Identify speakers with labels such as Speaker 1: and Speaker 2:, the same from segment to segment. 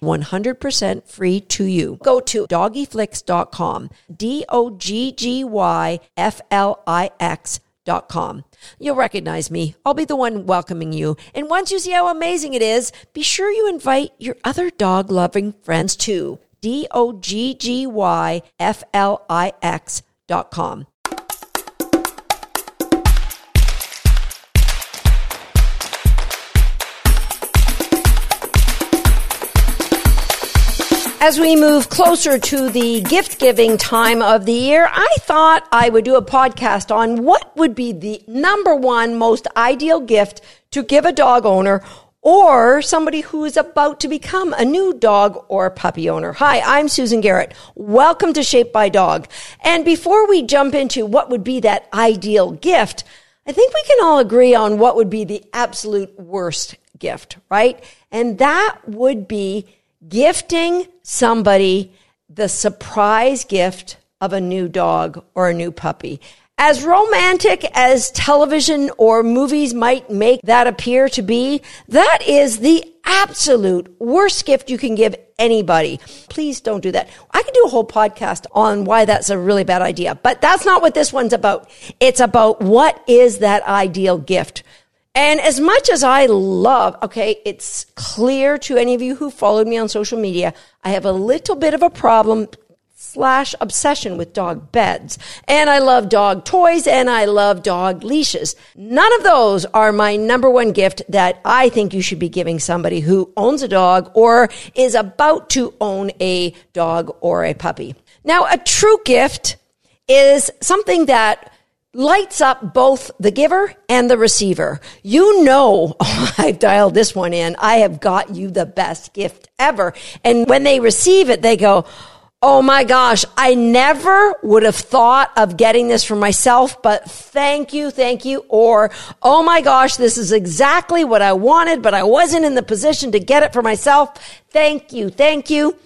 Speaker 1: 100% free to you. Go to doggyflix.com, D O G G Y F L I X.com. You'll recognize me. I'll be the one welcoming you. And once you see how amazing it is, be sure you invite your other dog loving friends too. D O G G Y F L I X.com. As we move closer to the gift giving time of the year, I thought I would do a podcast on what would be the number one most ideal gift to give a dog owner or somebody who is about to become a new dog or puppy owner. Hi, I'm Susan Garrett. Welcome to Shaped by Dog. And before we jump into what would be that ideal gift, I think we can all agree on what would be the absolute worst gift, right? And that would be gifting somebody the surprise gift of a new dog or a new puppy. As romantic as television or movies might make that appear to be, that is the absolute worst gift you can give anybody. Please don't do that. I could do a whole podcast on why that's a really bad idea, but that's not what this one's about. It's about what is that ideal gift. And as much as I love, okay, it's clear to any of you who followed me on social media, I have a little bit of a problem slash obsession with dog beds. And I love dog toys and I love dog leashes. None of those are my number one gift that I think you should be giving somebody who owns a dog or is about to own a dog or a puppy. Now, a true gift is something that lights up both the giver and the receiver. You know, oh, I've dialed this one in. I have got you the best gift ever. And when they receive it, they go, Oh my gosh, I never would have thought of getting this for myself, but thank you, thank you. Or, oh my gosh, this is exactly what I wanted, but I wasn't in the position to get it for myself. Thank you, thank you.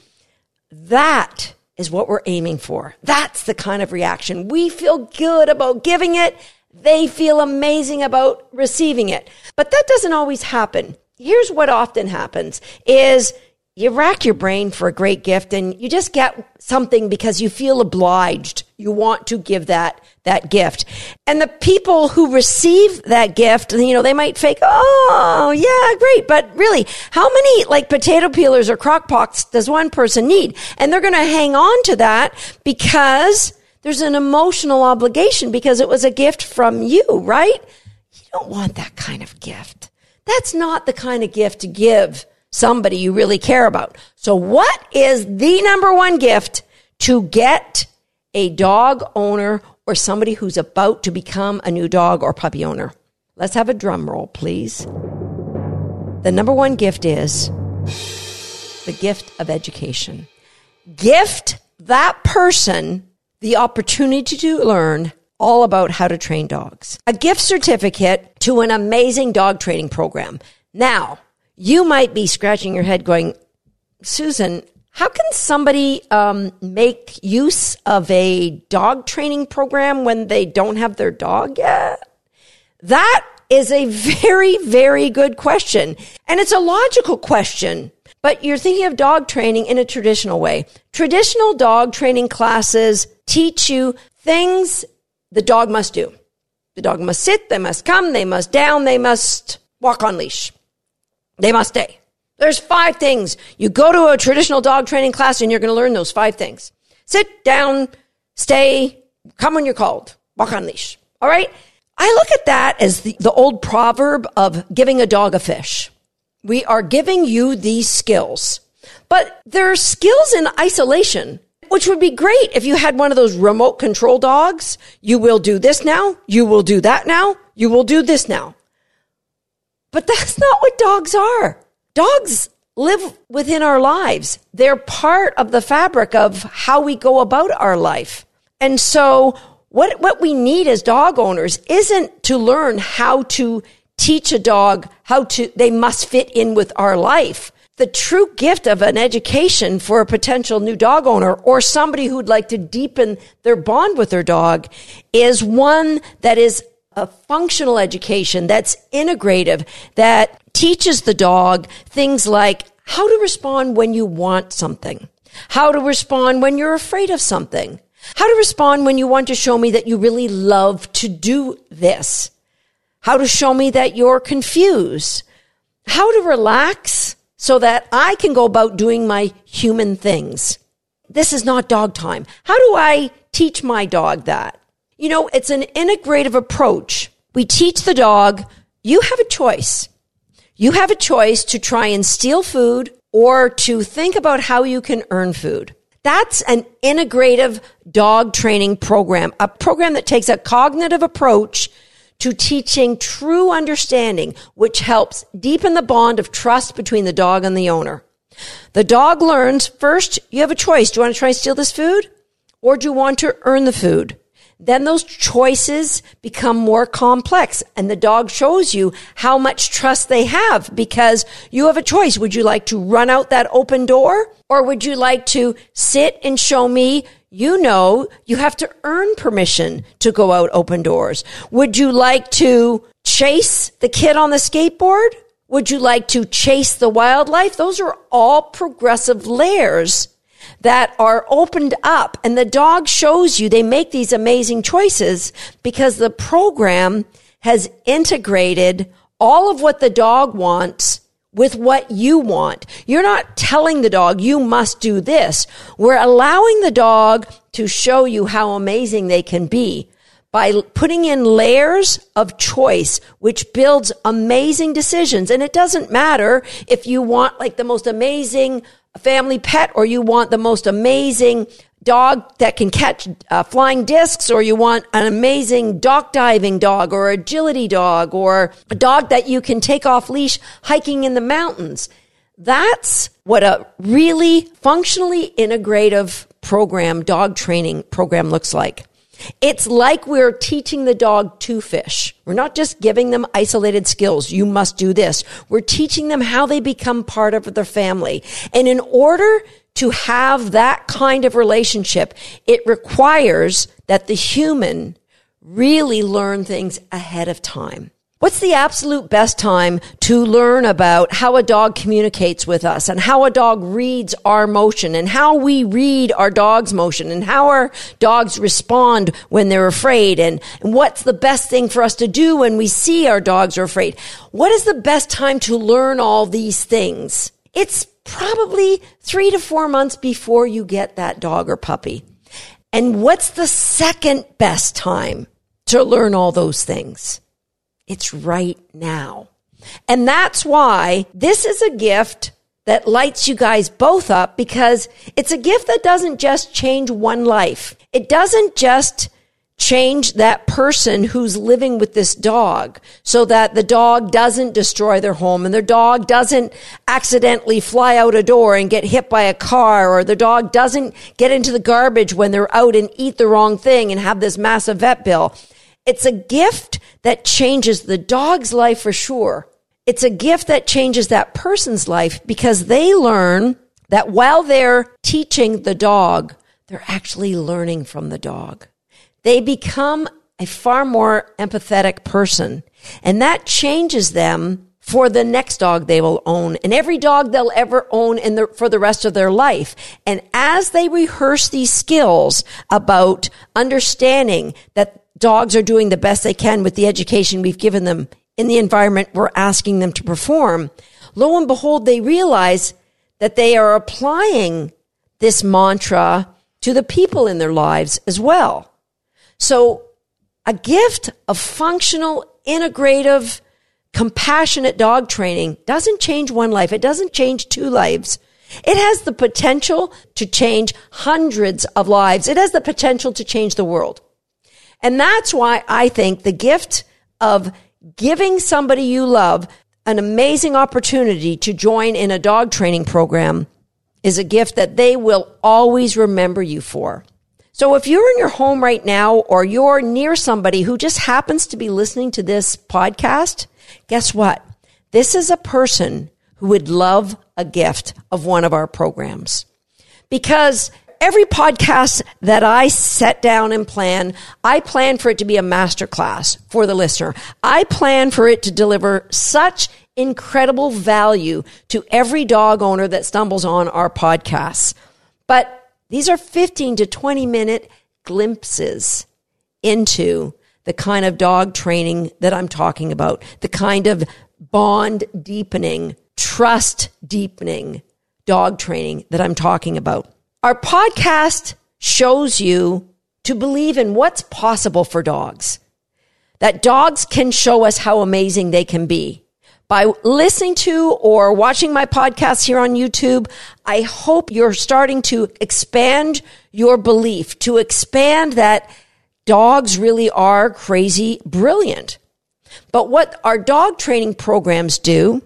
Speaker 1: That is what we're aiming for. That's the kind of reaction. We feel good about giving it. They feel amazing about receiving it. But that doesn't always happen. Here's what often happens is you rack your brain for a great gift and you just get something because you feel obliged. You want to give that, that gift. And the people who receive that gift, you know, they might fake, oh, yeah, great. But really, how many like potato peelers or crock pots does one person need? And they're going to hang on to that because there's an emotional obligation because it was a gift from you, right? You don't want that kind of gift. That's not the kind of gift to give somebody you really care about. So what is the number one gift to get a dog owner or somebody who's about to become a new dog or puppy owner? Let's have a drum roll, please. The number one gift is the gift of education. Gift that person the opportunity to learn all about how to train dogs. A gift certificate to an amazing dog training program. Now, you might be scratching your head going, Susan, how can somebody um, make use of a dog training program when they don't have their dog yet? That is a very, very good question. And it's a logical question, but you're thinking of dog training in a traditional way. Traditional dog training classes teach you things the dog must do. The dog must sit, they must come, they must down, they must walk on leash. They must stay. There's five things. You go to a traditional dog training class and you're going to learn those five things. Sit down, stay, come when you're called, walk on leash. All right. I look at that as the, the old proverb of giving a dog a fish. We are giving you these skills, but there are skills in isolation, which would be great if you had one of those remote control dogs. You will do this now. You will do that now. You will do this now. But that's not what dogs are. Dogs live within our lives. They're part of the fabric of how we go about our life. And so what, what we need as dog owners isn't to learn how to teach a dog how to, they must fit in with our life. The true gift of an education for a potential new dog owner or somebody who'd like to deepen their bond with their dog is one that is a functional education that's integrative, that teaches the dog things like how to respond when you want something, how to respond when you're afraid of something, how to respond when you want to show me that you really love to do this, how to show me that you're confused, how to relax so that I can go about doing my human things. This is not dog time. How do I teach my dog that? You know, it's an integrative approach. We teach the dog, you have a choice. You have a choice to try and steal food or to think about how you can earn food. That's an integrative dog training program, a program that takes a cognitive approach to teaching true understanding, which helps deepen the bond of trust between the dog and the owner. The dog learns first, you have a choice. Do you want to try and steal this food? Or do you want to earn the food? Then those choices become more complex and the dog shows you how much trust they have because you have a choice. Would you like to run out that open door or would you like to sit and show me you know you have to earn permission to go out open doors. Would you like to chase the kid on the skateboard? Would you like to chase the wildlife? Those are all progressive layers that are opened up and the dog shows you they make these amazing choices because the program has integrated all of what the dog wants with what you want. You're not telling the dog you must do this. We're allowing the dog to show you how amazing they can be by putting in layers of choice, which builds amazing decisions. And it doesn't matter if you want like the most amazing family pet or you want the most amazing dog that can catch uh, flying discs or you want an amazing dock diving dog or agility dog or a dog that you can take off leash hiking in the mountains. That's what a really functionally integrative program, dog training program looks like. It's like we're teaching the dog to fish. We're not just giving them isolated skills. You must do this. We're teaching them how they become part of their family. And in order to have that kind of relationship, it requires that the human really learn things ahead of time. What's the absolute best time to learn about how a dog communicates with us and how a dog reads our motion and how we read our dog's motion and how our dogs respond when they're afraid and, and what's the best thing for us to do when we see our dogs are afraid? What is the best time to learn all these things? It's probably three to four months before you get that dog or puppy. And what's the second best time to learn all those things? It's right now. And that's why this is a gift that lights you guys both up because it's a gift that doesn't just change one life. It doesn't just change that person who's living with this dog so that the dog doesn't destroy their home and their dog doesn't accidentally fly out a door and get hit by a car or the dog doesn't get into the garbage when they're out and eat the wrong thing and have this massive vet bill. It's a gift that changes the dog's life for sure. It's a gift that changes that person's life because they learn that while they're teaching the dog, they're actually learning from the dog. They become a far more empathetic person and that changes them for the next dog they will own and every dog they'll ever own in the, for the rest of their life. And as they rehearse these skills about understanding that dogs are doing the best they can with the education we've given them in the environment we're asking them to perform, lo and behold, they realize that they are applying this mantra to the people in their lives as well. So a gift of functional, integrative, compassionate dog training doesn't change one life. It doesn't change two lives. It has the potential to change hundreds of lives. It has the potential to change the world. And that's why I think the gift of giving somebody you love an amazing opportunity to join in a dog training program is a gift that they will always remember you for. So if you're in your home right now or you're near somebody who just happens to be listening to this podcast, guess what? This is a person who would love a gift of one of our programs because every podcast that I set down and plan, I plan for it to be a masterclass for the listener. I plan for it to deliver such incredible value to every dog owner that stumbles on our podcasts. But these are 15 to 20 minute glimpses into the kind of dog training that I'm talking about, the kind of bond deepening, trust deepening dog training that I'm talking about. Our podcast shows you to believe in what's possible for dogs. That dogs can show us how amazing they can be. By listening to or watching my podcast here on YouTube, I hope you're starting to expand your belief, to expand that dogs really are crazy brilliant. But what our dog training programs do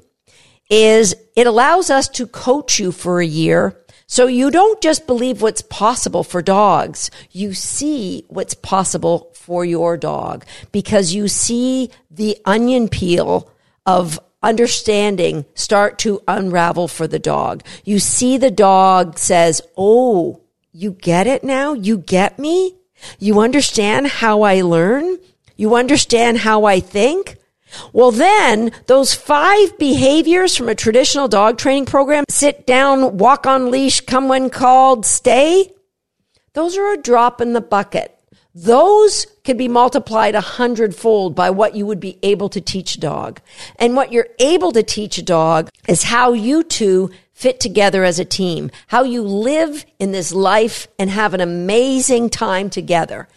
Speaker 1: is it allows us to coach you for a year so you don't just believe what's possible for dogs. You see what's possible for your dog because you see the onion peel of understanding start to unravel for the dog. You see the dog says, Oh, you get it now? You get me? You understand how I learn? You understand how I think? Well, then those five behaviors from a traditional dog training program, sit down, walk on leash, come when called, stay. Those are a drop in the bucket. Those could be multiplied a hundredfold by what you would be able to teach a dog. And what you're able to teach a dog is how you two fit together as a team, how you live in this life and have an amazing time together.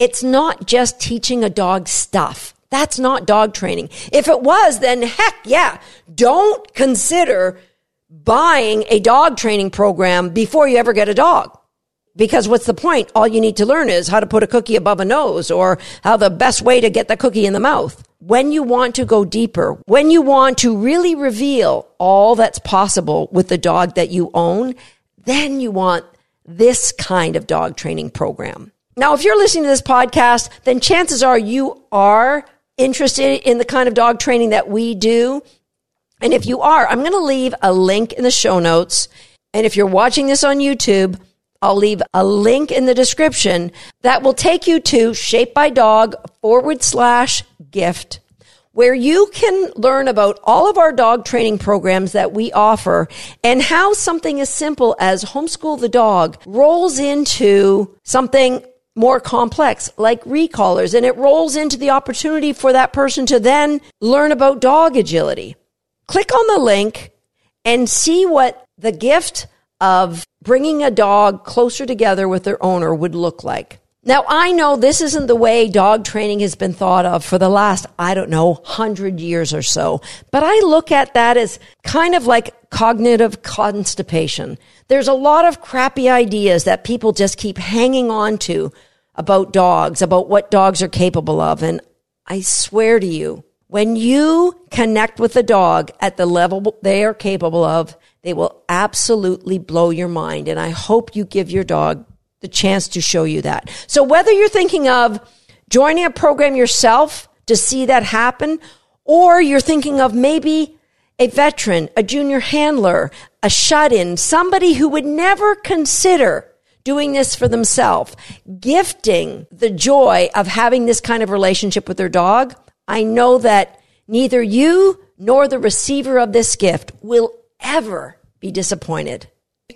Speaker 1: It's not just teaching a dog stuff. That's not dog training. If it was, then heck yeah, don't consider buying a dog training program before you ever get a dog. Because what's the point? All you need to learn is how to put a cookie above a nose or how the best way to get the cookie in the mouth. When you want to go deeper, when you want to really reveal all that's possible with the dog that you own, then you want this kind of dog training program. Now, if you're listening to this podcast, then chances are you are interested in the kind of dog training that we do. And if you are, I'm going to leave a link in the show notes. And if you're watching this on YouTube, I'll leave a link in the description that will take you to shape by dog forward slash gift where you can learn about all of our dog training programs that we offer and how something as simple as homeschool the dog rolls into something more complex, like recallers, and it rolls into the opportunity for that person to then learn about dog agility. Click on the link and see what the gift of bringing a dog closer together with their owner would look like. Now, I know this isn't the way dog training has been thought of for the last, I don't know, hundred years or so, but I look at that as kind of like cognitive constipation. There's a lot of crappy ideas that people just keep hanging on to about dogs, about what dogs are capable of. And I swear to you, when you connect with a dog at the level they are capable of, they will absolutely blow your mind. And I hope you give your dog the chance to show you that. So whether you're thinking of joining a program yourself to see that happen, or you're thinking of maybe a veteran, a junior handler, a shut in, somebody who would never consider doing this for themselves, gifting the joy of having this kind of relationship with their dog, I know that neither you nor the receiver of this gift will ever be disappointed.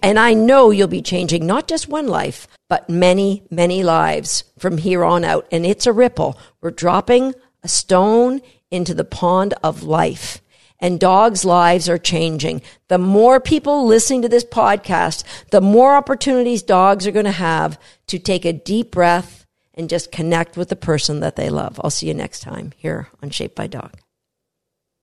Speaker 1: And I know you'll be changing not just one life, but many, many lives from here on out. And it's a ripple. We're dropping a stone into the pond of life and dogs' lives are changing. The more people listening to this podcast, the more opportunities dogs are going to have to take a deep breath and just connect with the person that they love. I'll see you next time here on Shaped by Dog.